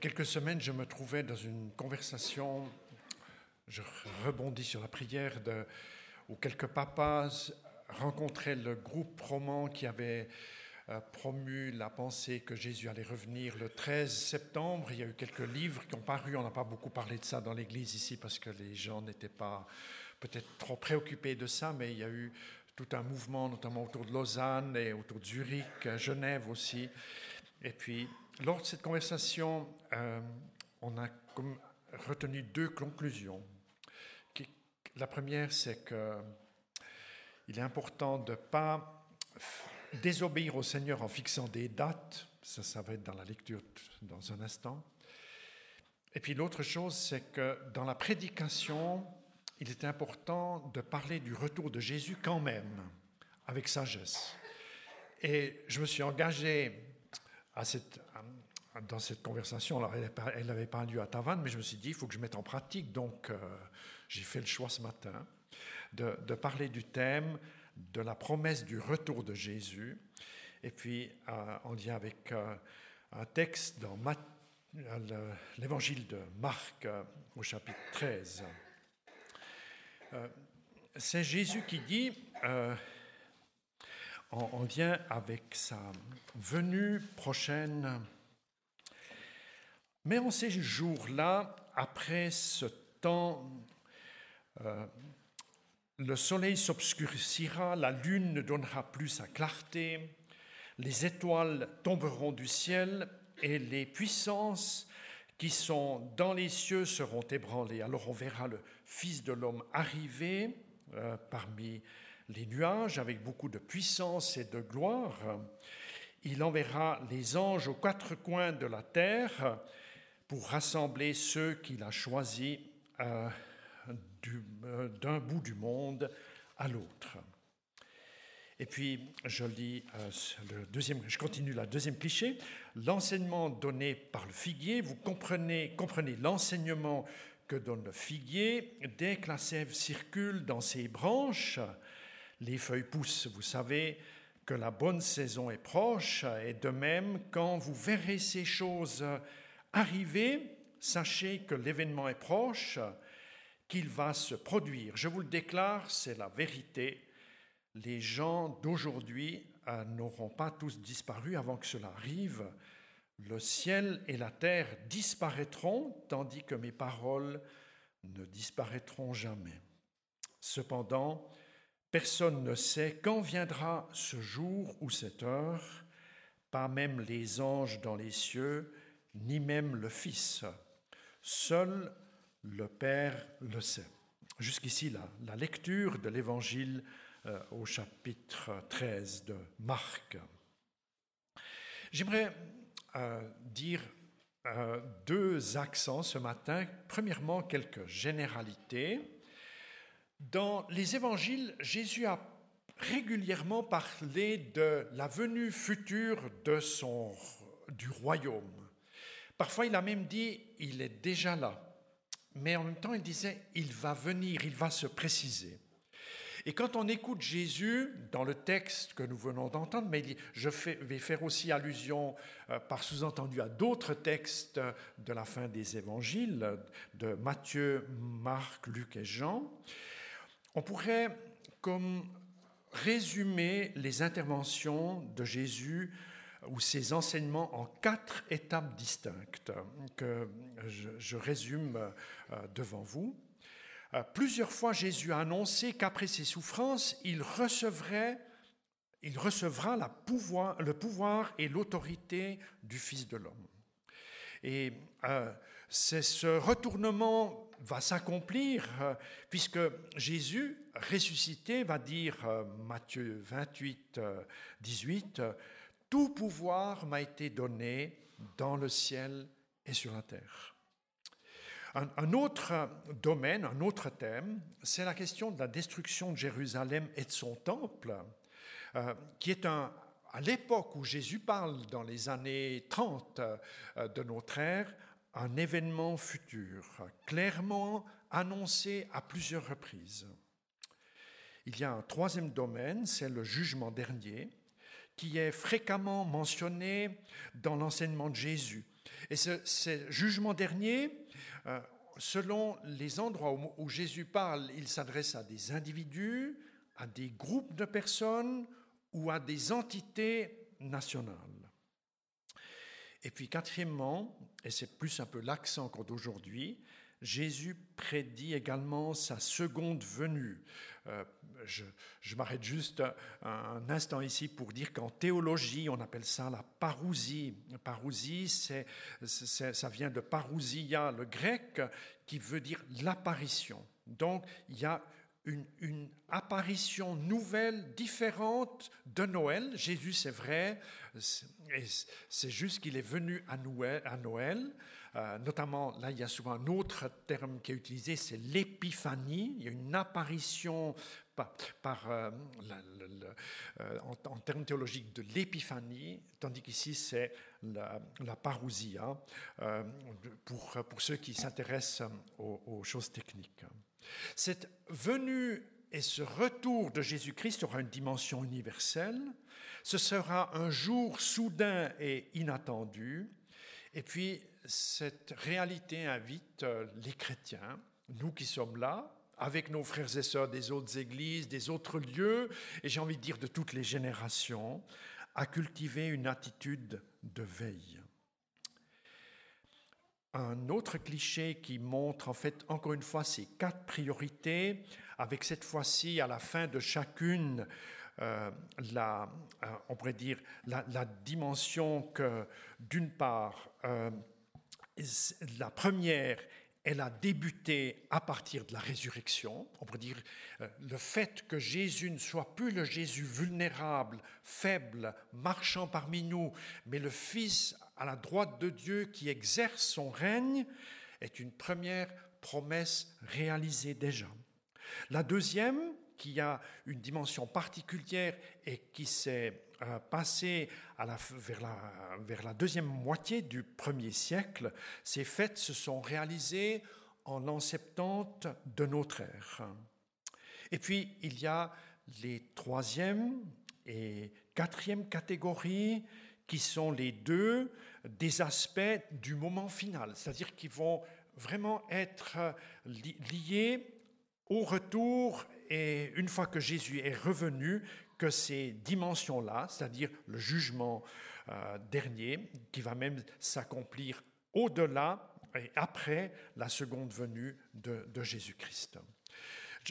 quelques semaines, je me trouvais dans une conversation, je rebondis sur la prière, de, où quelques papas rencontraient le groupe roman qui avait euh, promu la pensée que Jésus allait revenir le 13 septembre. Il y a eu quelques livres qui ont paru, on n'a pas beaucoup parlé de ça dans l'Église ici parce que les gens n'étaient pas peut-être trop préoccupés de ça, mais il y a eu tout un mouvement, notamment autour de Lausanne et autour de Zurich, Genève aussi. Et puis, lors de cette conversation, euh, on a retenu deux conclusions. La première, c'est qu'il est important de ne pas désobéir au Seigneur en fixant des dates. Ça, ça va être dans la lecture dans un instant. Et puis l'autre chose, c'est que dans la prédication, il est important de parler du retour de Jésus quand même, avec sagesse. Et je me suis engagé dans cette conversation. Elle n'avait pas lieu à Tavannes, mais je me suis dit, il faut que je mette en pratique. Donc, euh, j'ai fait le choix ce matin de, parler du thème de la promesse du retour de Jésus, et puis euh, en lien avec euh, un texte dans l'évangile de Marc au chapitre 13. Euh, c'est Jésus qui dit, euh, en, lien avec sa venue prochaine, mais en ces jours-là, après ce temps, euh, le soleil s'obscurcira, la lune ne donnera plus sa clarté, les étoiles tomberont du ciel et les puissances qui sont dans les cieux seront ébranlés. Alors on verra le Fils de l'homme arriver euh, parmi les nuages avec beaucoup de puissance et de gloire. Il enverra les anges aux quatre coins de la terre pour rassembler ceux qu'il a choisis euh, euh, d'un bout du monde à l'autre. Et puis, je lis euh, le deuxième, je continue la deuxième cliché. L'enseignement donné par le figuier, vous comprenez, comprenez l'enseignement que donne le figuier. Dès que la sève circule dans ses branches, les feuilles poussent. Vous savez que la bonne saison est proche. Et de même, quand vous verrez ces choses arriver, sachez que l'événement est proche, qu'il va se produire. Je vous le déclare, c'est la vérité les gens d'aujourd'hui euh, n'auront pas tous disparu avant que cela arrive. Le ciel et la terre disparaîtront, tandis que mes paroles ne disparaîtront jamais. Cependant, personne ne sait quand viendra ce jour ou cette heure, pas même les anges dans les cieux, ni même le Fils. Seul le Père le sait. Jusqu'ici, la, lecture de l'Évangile euh, au chapitre 13 de Marc. J'aimerais euh, dire euh, deux accents ce matin. Premièrement, quelques généralités. Dans les évangiles, Jésus a régulièrement parlé de la venue future du royaume. Parfois, il a même dit, il est déjà là. Mais en même temps, il disait, il va venir, il va se préciser. Et quand on écoute Jésus dans le texte que nous venons d'entendre, mais je vais faire aussi allusion euh, par sous-entendu à d'autres textes de la fin des évangiles, de Matthieu, Marc, Luc et Jean, on pourrait résumer les interventions de Jésus ou ses enseignements en quatre étapes distinctes que je, résume euh, devant vous. Euh, plusieurs fois, Jésus a annoncé qu'après ses souffrances, il recevrait, recevra le pouvoir et l'autorité du Fils de l'homme. Et euh, ce retournement va s'accomplir euh, puisque Jésus, ressuscité, va dire, Matthieu 28, 18, Tout pouvoir m'a été donné dans le ciel et sur la terre. Un, autre domaine, un autre thème, c'est la question de la destruction de Jérusalem et de son temple, euh, qui est un, à l'époque où Jésus parle, dans les années 30 euh, de notre ère, un événement futur, clairement annoncé à plusieurs reprises. Il y a un troisième domaine, c'est le jugement dernier, qui est fréquemment mentionné dans l'enseignement de Jésus. Et ce, jugement dernier, euh, selon les endroits où, Jésus parle, il s'adresse à des individus, à des groupes de personnes ou à des entités nationales. Et puis quatrièmement, et c'est plus un peu l'accent qu'au d'aujourd'hui, Jésus prédit également sa seconde venue. Euh, je, m'arrête juste un, instant ici pour dire qu'en théologie, on appelle ça la parousie. Parousie, ça vient de parousia, le grec, qui veut dire l'apparition. Donc, il y a une, apparition nouvelle, différente de Noël. Jésus, c'est vrai, c'est juste qu'il est venu à Noël, euh, notamment, là, il y a souvent un autre terme qui est utilisé, c'est l'épiphanie. Il y a une apparition par, euh, euh, en, termes théologiques de l'épiphanie, tandis qu'ici, c'est la, parousia, pour, pour, ceux qui s'intéressent aux choses techniques. Cette venue et ce retour de Jésus-Christ aura une dimension universelle. Ce sera un jour soudain et inattendu. Et puis, cette réalité invite euh, les chrétiens, nous qui sommes là, avec nos frères et sœurs des autres églises, des autres lieux, et j'ai envie de dire de toutes les générations, à cultiver une attitude de veille. Un autre cliché qui montre en fait encore une fois ces quatre priorités, avec cette fois-ci à la fin de chacune euh, la, euh, on pourrait dire la, dimension que d'une part la première, elle a débuté à partir de la résurrection. On pourrait dire euh, le fait que Jésus ne soit plus le Jésus vulnérable, faible, marchant parmi nous, mais le Fils à la droite de Dieu qui exerce son règne, est une première promesse réalisée déjà. La deuxième, qui a une dimension particulière et qui s'est euh, passé à la, vers, la, vers, la, deuxième moitié du premier siècle, ces fêtes se sont réalisées en l'an 70 de notre ère. Et puis, il y a les troisième et quatrième catégories qui sont les deux des aspects du moment final, c'est-à-dire qui vont vraiment être liés au retour et une fois que Jésus est revenu, que ces dimensions-là, c'est-à-dire le jugement euh, dernier, qui va même s'accomplir au-delà et après la seconde venue de, Jésus-Christ.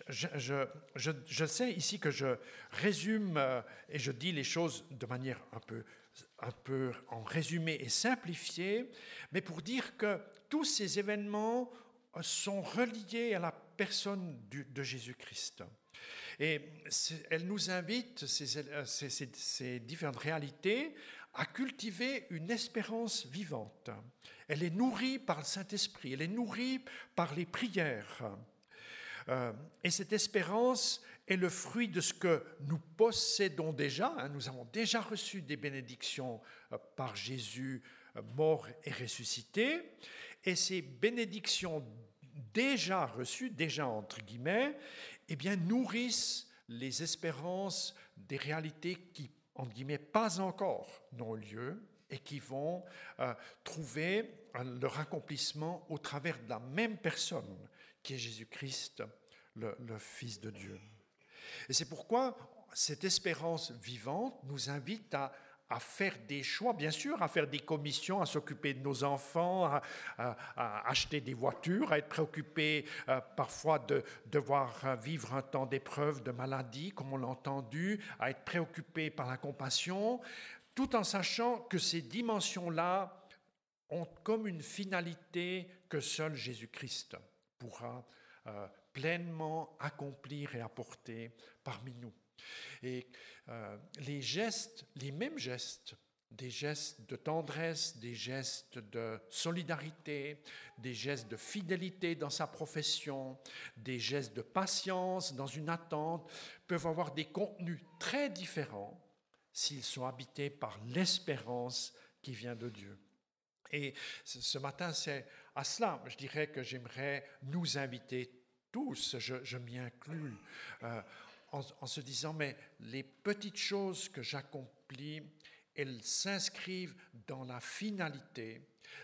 Je, sais ici que je résume euh, et je dis les choses de manière un peu, un peu en résumé et simplifié, mais pour dire que tous ces événements sont reliés à la personne de Jésus-Christ. Et elle nous invite, ces, différentes réalités, à cultiver une espérance vivante. Elle est nourrie par le Saint-Esprit, elle est nourrie par les prières. Euh, et cette espérance est le fruit de ce que nous possédons déjà. Hein. Nous avons déjà reçu des bénédictions euh, par Jésus euh, mort et ressuscité. Et ces bénédictions déjà reçues, déjà entre guillemets, eh bien, nourrissent les espérances des réalités qui, entre guillemets, pas encore n'ont lieu et qui vont euh, trouver leur accomplissement au travers de la même personne qui est Jésus-Christ, le Fils de Dieu. Et c'est pourquoi cette espérance vivante nous invite à faire des choix, bien sûr, à faire des commissions, à s'occuper de nos enfants, à, acheter des voitures, à être préoccupé euh, parfois de devoir vivre un temps d'épreuve, de maladie, comme on l'a entendu, à être préoccupé par la compassion, tout en sachant que ces dimensions-là ont comme une finalité que seul Jésus-Christ pourra euh, pleinement accomplir et apporter parmi nous. Et euh, les gestes, les mêmes gestes, des gestes de tendresse, des gestes de solidarité, des gestes de fidélité dans sa profession, des gestes de patience dans une attente, peuvent avoir des contenus très différents s'ils sont habités par l'espérance qui vient de Dieu. Et ce matin, c'est à cela, je dirais que j'aimerais nous inviter tous, je, m'y inclus, euh, en, se disant, mais les petites choses que j'accomplis, elles s'inscrivent dans la finalité.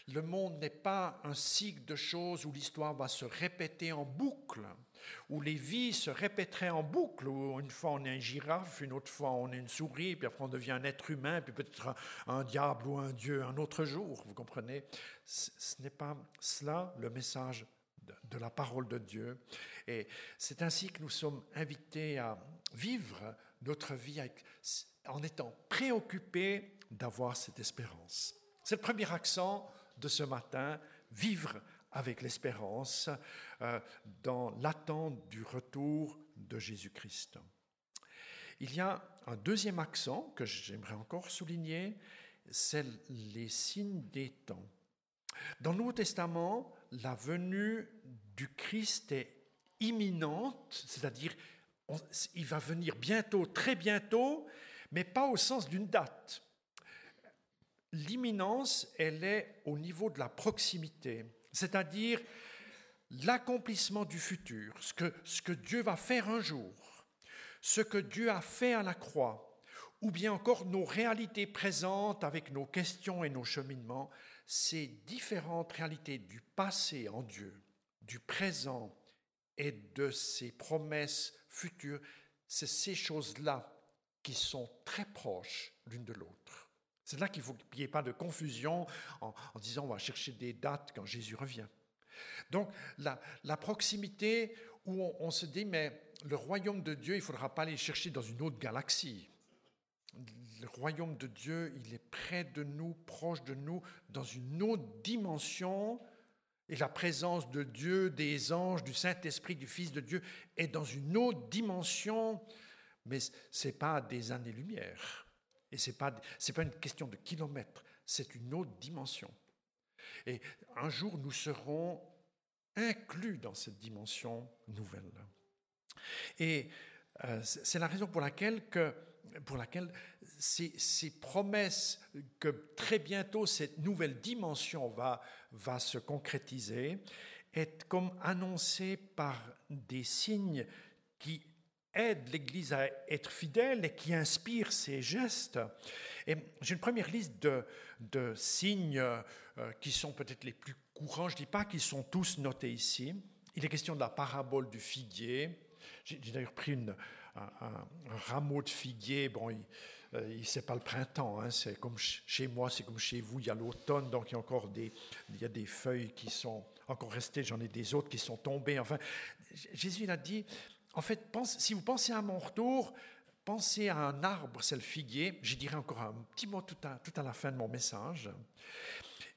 Le monde n'est pas un cycle de choses où l'histoire va se répéter en boucle, où les vies se répéteraient en boucle, où une fois on est une girafe, une autre fois on est une souris, puis après on devient un être humain, puis peut-être un, diable ou un dieu un autre jour, vous comprenez? Ce n'est pas cela le message de la parole de Dieu. Et c'est ainsi que nous sommes invités à vivre notre vie en étant préoccupés d'avoir cette espérance. C'est le premier accent de ce matin, vivre avec l'espérance euh, dans l'attente du retour de Jésus-Christ. Il y a un deuxième accent que j'aimerais encore souligner, c'est les signes des temps. Dans le Nouveau Testament, la venue du Christ est imminente, c'est-à-dire il va venir bientôt, très bientôt, mais pas au sens d'une date. L'imminence, elle est au niveau de la proximité, c'est-à-dire l'accomplissement du futur, ce que, ce que Dieu va faire un jour, ce que Dieu a fait à la croix, ou bien encore nos réalités présentes avec nos questions et nos cheminements, ces différentes réalités du passé en Dieu, du présent et de ses promesses futures, c'est ces choses-là qui sont très proches l'une de l'autre. C'est là qu'il faut qu'il n'y ait pas de confusion en, disant on va chercher des dates quand Jésus revient. Donc la, la proximité où on, on, se dit mais le royaume de Dieu, il ne faudra pas aller chercher dans une autre galaxie. Le royaume de Dieu, il est près de nous, proche de nous, dans une autre dimension et la présence de Dieu, des anges, du Saint-Esprit, du Fils de Dieu est dans une autre dimension, mais ce n'est pas des années-lumière. Et ce n'est pas, pas une question de kilomètres, c'est une autre dimension. Et un jour, nous serons inclus dans cette dimension nouvelle. Et euh, c'est la raison pour laquelle, que, pour laquelle ces, promesses que très bientôt cette nouvelle dimension va, va se concrétiser est comme annoncée par des signes qui aident l'Église à être fidèle et qui inspirent ses gestes. Et j'ai une première liste de, de signes euh, qui sont peut-être les plus courants. Je ne dis pas qu'ils sont tous notés ici. Il est question de la parabole du figuier, j'ai d'ailleurs pris une, un, rameau de figuier. Bon, il, euh, c'est pas le printemps, hein, c'est comme chez moi, c'est comme chez vous, il y a l'automne, donc il y a encore des, il y a des feuilles qui sont encore restées, j'en ai des autres qui sont tombées. Enfin, Jésus il a dit, en fait, pense, si vous pensez à mon retour, pensez à un arbre, c'est le figuier. J'y dirai encore un petit mot tout à, tout à la fin de mon message.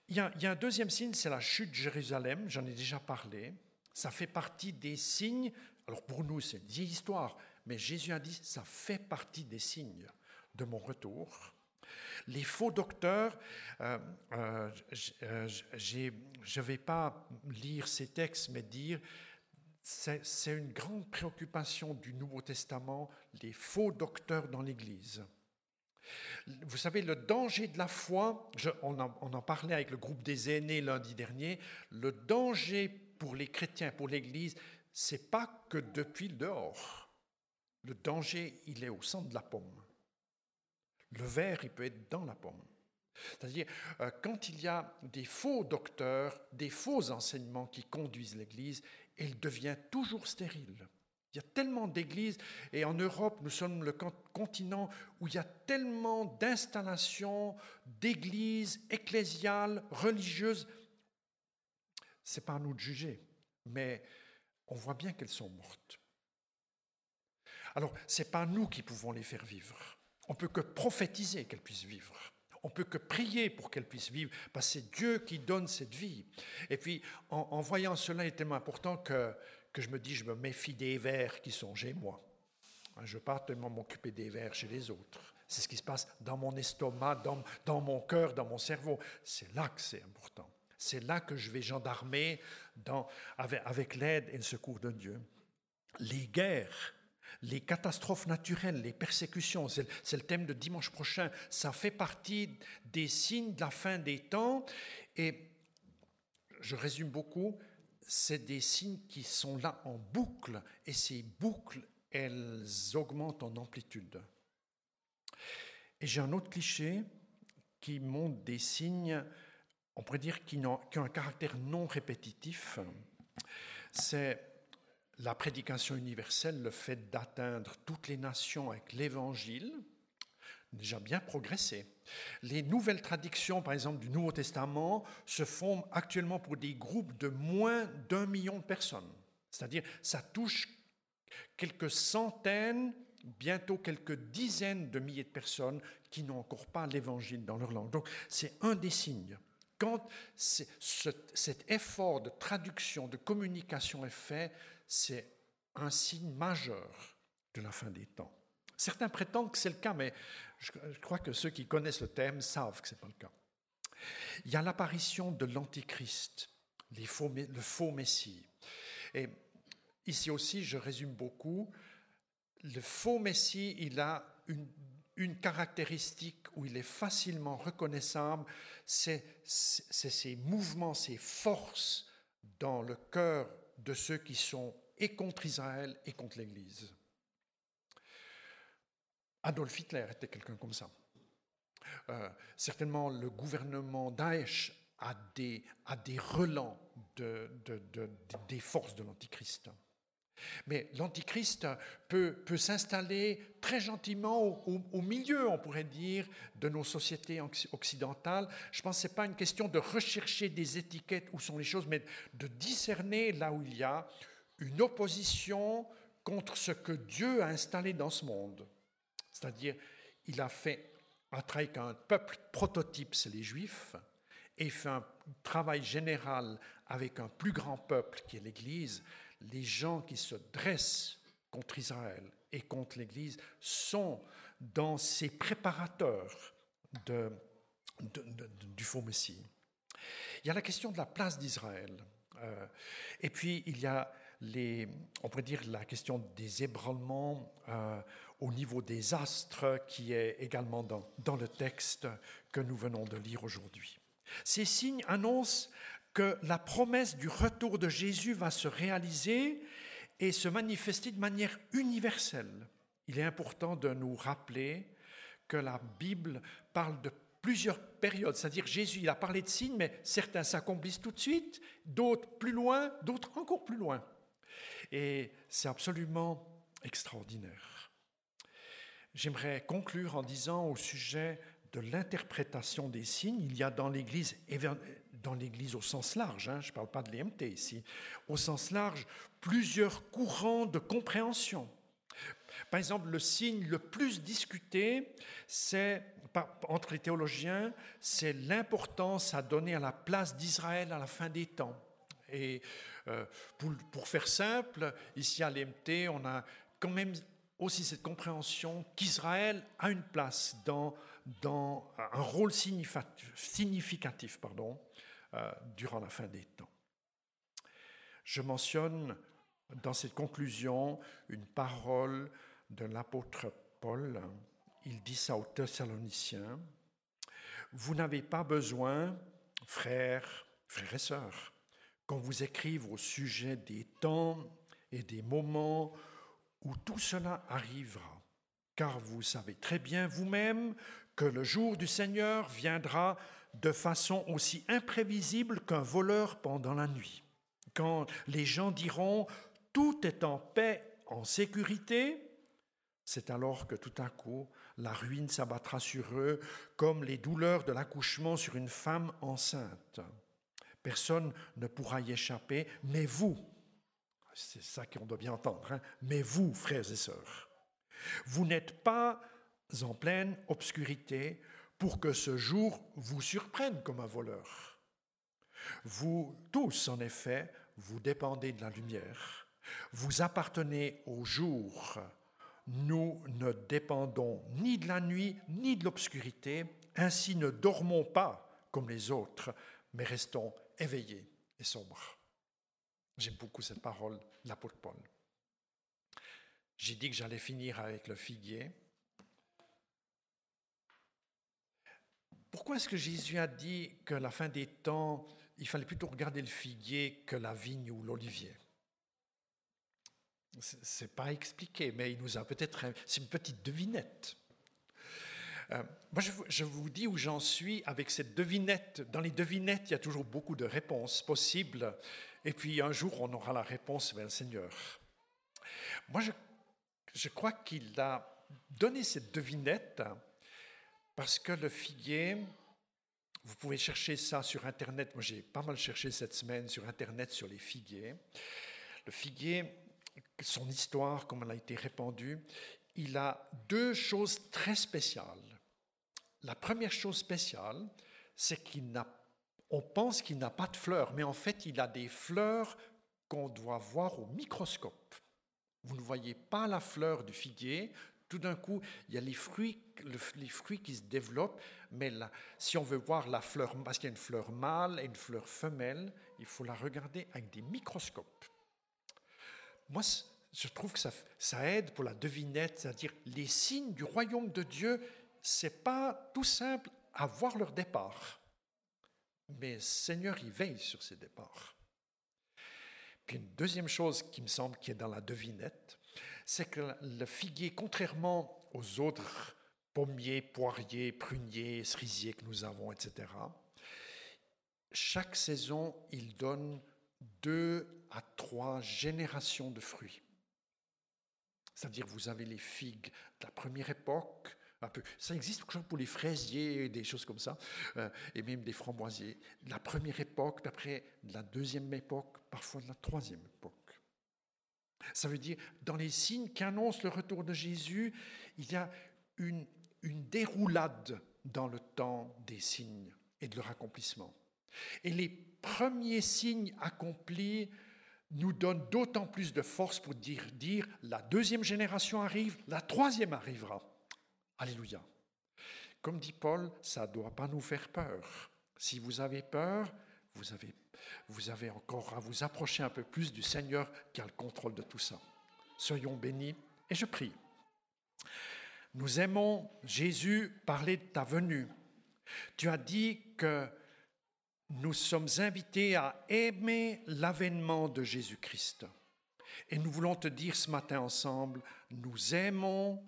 Il y, a, il y a un deuxième signe, c'est la chute de Jérusalem, j'en ai déjà parlé. Ça fait partie des signes alors pour nous, c'est une vieille histoire, mais Jésus a dit, ça fait partie des signes de mon retour. Les faux docteurs, euh, euh, euh, je ne vais pas lire ces textes, mais dire, c'est une grande préoccupation du Nouveau Testament, les faux docteurs dans l'Église. Vous savez, le danger de la foi, on, en, parlait avec le groupe des aînés lundi dernier, le danger pour les chrétiens, pour l'Église, c'est pas que depuis le dehors. Le danger, il est au centre de la pomme. Le verre, il peut être dans la pomme. C'est-à-dire, euh, quand il y a des faux docteurs, des faux enseignements qui conduisent l'Église, elle devient toujours stérile. Il y a tellement d'églises, et en Europe, nous sommes le continent où il y a tellement d'installations d'églises ecclésiales, religieuses. Ce n'est pas à nous de juger, mais on voit bien qu'elles sont mortes. Alors, ce n'est pas nous qui pouvons les faire vivre. On peut que prophétiser qu'elles puissent vivre. On peut que prier pour qu'elles puissent vivre, parce que c'est Dieu qui donne cette vie. Et puis, en, voyant cela, il est tellement important que, que je me dis, je me méfie des vers qui sont chez moi. Je ne veux pas tellement m'occuper des vers chez les autres. C'est ce qui se passe dans mon estomac, dans, dans mon cœur, dans mon cerveau. C'est là que c'est important. C'est là que je vais gendarmer avec l'aide et le secours de Dieu. Les guerres, les catastrophes naturelles, les persécutions, c'est le thème de dimanche prochain, ça fait partie des signes de la fin des temps. Et je résume beaucoup, c'est des signes qui sont là en boucle, et ces boucles, elles augmentent en amplitude. Et j'ai un autre cliché, qui montrent des signes, on pourrait dire, qui ont, qui ont un caractère non répétitif. C'est la prédication universelle, le fait d'atteindre toutes les nations avec l'évangile, déjà bien progressé. Les nouvelles traductions, par exemple, du Nouveau Testament, se font actuellement pour des groupes de moins d'un million de personnes. C'est-à-dire, ça touche quelques centaines, bientôt quelques dizaines de milliers de personnes qui n'ont encore pas l'évangile dans leur langue. Donc, c'est un des signes. Quand cet effort de traduction, de communication est fait, c'est un signe majeur de la fin des temps. Certains prétendent que c'est le cas, mais je crois que ceux qui connaissent le thème savent que ce n'est pas le cas. Il y a l'apparition de l'Antichrist, le faux Messie. Et ici aussi, je résume beaucoup, le faux Messie, il a une, une caractéristique où il est facilement reconnaissable, c'est ces mouvements, ces forces dans le cœur de ceux qui sont et contre Israël et contre l'Église. Adolf Hitler était quelqu'un comme ça. Euh, certainement, le gouvernement Daesh a des, relents de, des forces de l'Antichrist. Mais l'Antichrist peut, peut s'installer très gentiment au, milieu, on pourrait dire, de nos sociétés occidentales. Je pense que ce n'est pas une question de rechercher des étiquettes où sont les choses, mais de discerner là où il y a une opposition contre ce que Dieu a installé dans ce monde. C'est-à-dire, il a fait un travail qu'un peuple prototype, c'est les Juifs, et fait un travail général avec un plus grand peuple qui est l'Église, les gens qui se dressent contre Israël et contre l'Église sont dans ces préparateurs du faux Messie. Il y a la question de la place d'Israël. Euh, et puis, il y a, les, on pourrait dire, la question des ébranlements euh, au niveau des astres qui est également dans le texte que nous venons de lire aujourd'hui. Ces signes annoncent que la promesse du retour de Jésus va se réaliser et se manifester de manière universelle. Il est important de nous rappeler que la Bible parle de plusieurs périodes, c'est-à-dire Jésus, il a parlé de signes, mais certains s'accomplissent tout de suite, d'autres plus loin, d'autres encore plus loin. Et c'est absolument extraordinaire. J'aimerais conclure en disant au sujet de l'interprétation des signes, il y a dans l'Église dans l'Église au sens large, hein, je ne parle pas de l'EMT ici, au sens large, plusieurs courants de compréhension. Par exemple, le signe le plus discuté, c'est entre les théologiens, c'est l'importance à donner à la place d'Israël à la fin des temps. Et euh, pour, faire simple, ici à l'EMT, on a quand même aussi cette compréhension qu'Israël a une place dans, un rôle significatif, significatif pardon, durant la fin des temps. Je mentionne dans cette conclusion une parole de l'apôtre Paul. Il dit ça aux Thessaloniciens. Vous n'avez pas besoin, frères, frères et sœurs, qu'on vous écrive au sujet des temps et des moments où tout cela arrivera, car vous savez très bien vous-même que le jour du Seigneur viendra de façon aussi imprévisible qu'un voleur pendant la nuit. Quand les gens diront tout est en paix, en sécurité, c'est alors que tout à coup la ruine s'abattra sur eux comme les douleurs de l'accouchement sur une femme enceinte. Personne ne pourra y échapper, mais vous, c'est ça qu'on doit bien entendre, hein, mais vous, frères et sœurs, vous n'êtes pas en pleine obscurité, pour que ce jour vous surprenne comme un voleur. Vous tous, en effet, vous dépendez de la lumière. Vous appartenez au jour. Nous ne dépendons ni de la nuit ni de l'obscurité. Ainsi ne dormons pas comme les autres, mais restons éveillés et sombres. J'aime beaucoup cette parole de l'apôtre Paul. J'ai dit que j'allais finir avec le figuier. Pourquoi est-ce que Jésus a dit que la fin des temps, il fallait plutôt regarder le figuier que la vigne ou l'olivier? C'est pas expliqué, mais il nous a peut-être. C'est une petite devinette. Euh, moi, je, vous dis où j'en suis avec cette devinette. Dans les devinettes, il y a toujours beaucoup de réponses possibles. Et puis un jour, on aura la réponse vers le Seigneur. Moi, je crois qu'il a donné cette devinette parce que le figuier, vous pouvez chercher ça sur Internet. Moi, j'ai pas mal cherché cette semaine sur Internet sur les figuiers. Le figuier, son histoire, comme elle a été répandue, il a deux choses très spéciales. La première chose spéciale, c'est qu'il n'a, on pense qu'il n'a pas de fleurs, mais en fait, il a des fleurs qu'on doit voir au microscope. Vous ne voyez pas la fleur du figuier, tout d'un coup, il y a les fruits, qui se développent, mais là, si on veut voir la fleur, parce qu'il y a une fleur mâle et une fleur femelle, il faut la regarder avec des microscopes. Moi, je trouve que ça, ça aide pour la devinette, c'est-à-dire les signes du royaume de Dieu, c'est pas tout simple à voir leur départ, mais Seigneur, il veille sur ces départs. Puis une deuxième chose qui me semble qui est dans la devinette, c'est que le figuier, contrairement aux autres pommiers, poiriers, pruniers, cerisiers que nous avons, etc., chaque saison, il donne deux à trois générations de fruits. C'est-à-dire, vous avez les figues de la première époque, un peu. Ça existe pour les fraisiers, des choses comme ça, euh, et même des framboisiers. De la première époque, d'après de la deuxième époque, parfois de la troisième époque. Ça veut dire, dans les signes qu'annonce le retour de Jésus, il y a une, déroulade dans le temps des signes et de leur accomplissement. Et les premiers signes accomplis nous donnent d'autant plus de force pour dire, dire la deuxième génération arrive, la troisième arrivera. Alléluia. Comme dit Paul, ça ne doit pas nous faire peur. Si vous avez peur, vous avez vous avez encore à vous approcher un peu plus du Seigneur qui a le contrôle de tout ça. Soyons bénis et je prie. Nous aimons, Jésus, parler de ta venue. Tu as dit que nous sommes invités à aimer l'avènement de Jésus-Christ. Et nous voulons te dire ce matin ensemble, nous aimons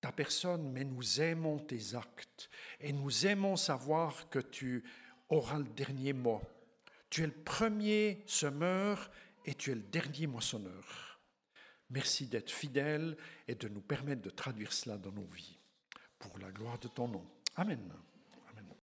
ta personne, mais nous aimons tes actes. Et nous aimons savoir que tu auras le dernier mot. Tu es le premier semeur et tu es le dernier moissonneur. Merci d'être fidèle et de nous permettre de traduire cela dans nos vies. Pour la gloire de ton nom. Amen.